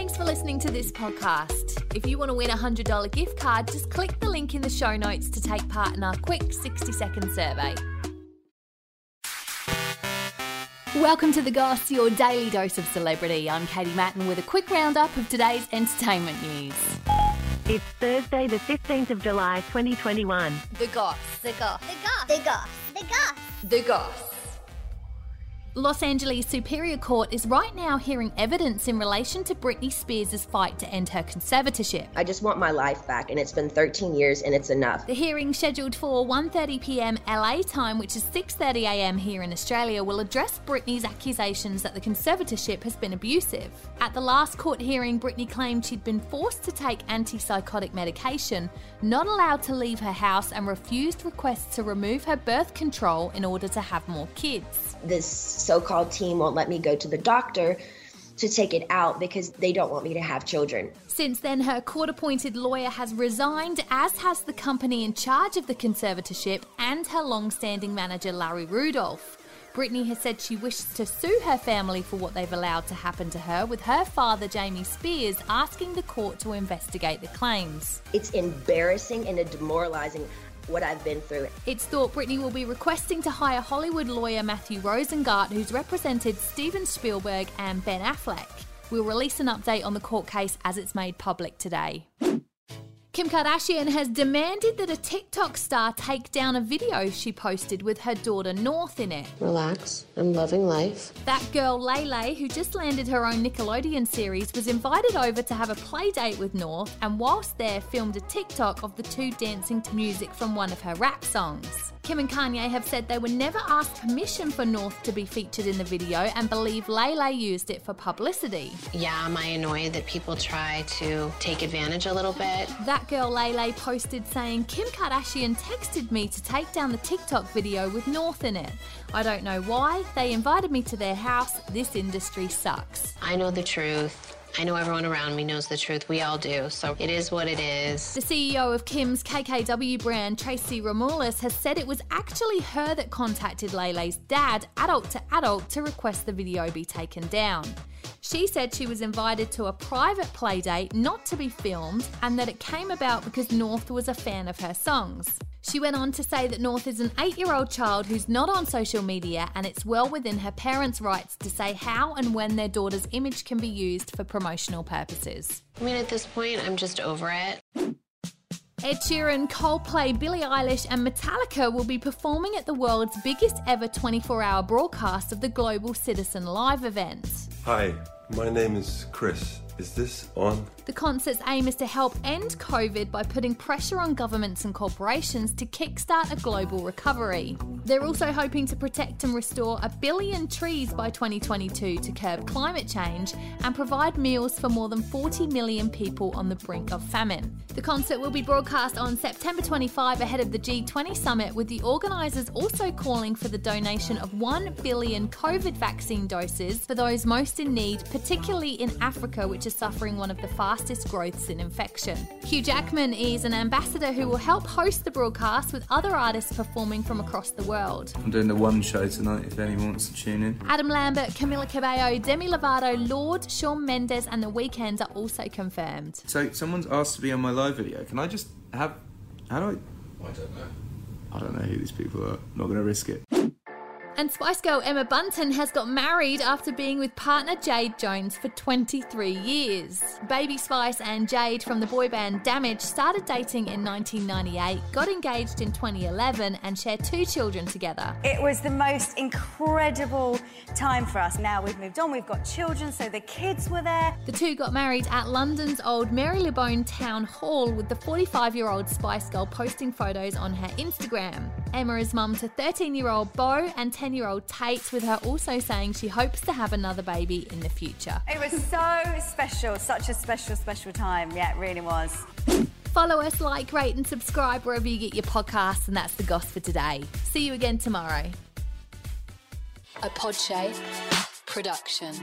Thanks for listening to this podcast. If you want to win a $100 gift card, just click the link in the show notes to take part in our quick 60 second survey. Welcome to The Goss, your daily dose of celebrity. I'm Katie Matten with a quick roundup of today's entertainment news. It's Thursday, the 15th of July, 2021. The Goss. The goss. The goss. The goss. The goss. The Goss. Los Angeles Superior Court is right now hearing evidence in relation to Britney Spears' fight to end her conservatorship. I just want my life back, and it's been 13 years, and it's enough. The hearing scheduled for 1:30 p.m. LA time, which is 6:30 a.m. here in Australia, will address Britney's accusations that the conservatorship has been abusive. At the last court hearing, Britney claimed she'd been forced to take antipsychotic medication, not allowed to leave her house, and refused requests to remove her birth control in order to have more kids. This so called team won't let me go to the doctor to take it out because they don't want me to have children. Since then, her court appointed lawyer has resigned, as has the company in charge of the conservatorship and her long standing manager, Larry Rudolph. Britney has said she wishes to sue her family for what they've allowed to happen to her, with her father, Jamie Spears, asking the court to investigate the claims. It's embarrassing and demoralizing what I've been through. It's thought Britney will be requesting to hire Hollywood lawyer Matthew Rosengart, who's represented Steven Spielberg and Ben Affleck. We'll release an update on the court case as it's made public today. Kim Kardashian has demanded that a TikTok star take down a video she posted with her daughter North in it. Relax. I'm loving life. That girl Lele, who just landed her own Nickelodeon series, was invited over to have a play date with North and whilst there filmed a TikTok of the two dancing to music from one of her rap songs. Kim and Kanye have said they were never asked permission for North to be featured in the video and believe Lele used it for publicity. Yeah, am I annoyed that people try to take advantage a little bit? That girl Lele posted saying Kim Kardashian texted me to take down the TikTok video with North in it. I don't know why. They invited me to their house. This industry sucks. I know the truth. I know everyone around me knows the truth. We all do. So it is what it is. The CEO of Kim's KKW brand, Tracy Romulus, has said it was actually her that contacted Lele's dad, adult to adult, to request the video be taken down. She said she was invited to a private play date not to be filmed and that it came about because North was a fan of her songs. She went on to say that North is an eight year old child who's not on social media and it's well within her parents' rights to say how and when their daughter's image can be used for promotional purposes. I mean, at this point, I'm just over it. Ed Sheeran, Coldplay, Billie Eilish, and Metallica will be performing at the world's biggest ever 24 hour broadcast of the Global Citizen Live event. Hi, my name is Chris. Is this on? The concert's aim is to help end COVID by putting pressure on governments and corporations to kickstart a global recovery. They're also hoping to protect and restore a billion trees by 2022 to curb climate change and provide meals for more than 40 million people on the brink of famine. The concert will be broadcast on September 25 ahead of the G20 summit, with the organisers also calling for the donation of 1 billion COVID vaccine doses for those most in need, particularly in Africa, which is suffering one of the fastest growths in infection. Hugh Jackman is an ambassador who will help host the broadcast with other artists performing from across the world. I'm doing the one show tonight if anyone wants to tune in. Adam Lambert, Camila Cabello, Demi Lovato, Lorde, Shawn Mendes, and The Weeknd are also confirmed. So someone's asked to be on my live video. Can I just have? How do I? I don't know. I don't know who these people are. not going to risk it. And Spice Girl Emma Bunton has got married after being with partner Jade Jones for 23 years. Baby Spice and Jade from the boy band Damage started dating in 1998, got engaged in 2011, and share two children together. It was the most incredible time for us. Now we've moved on, we've got children, so the kids were there. The two got married at London's old Marylebone Town Hall, with the 45 year old Spice Girl posting photos on her Instagram. Emma is mum to 13 year old Beau and 10 year old Tate, with her also saying she hopes to have another baby in the future. It was so special, such a special, special time. Yeah, it really was. Follow us, like, rate, and subscribe wherever you get your podcasts, and that's the goss for today. See you again tomorrow. A Podshape production.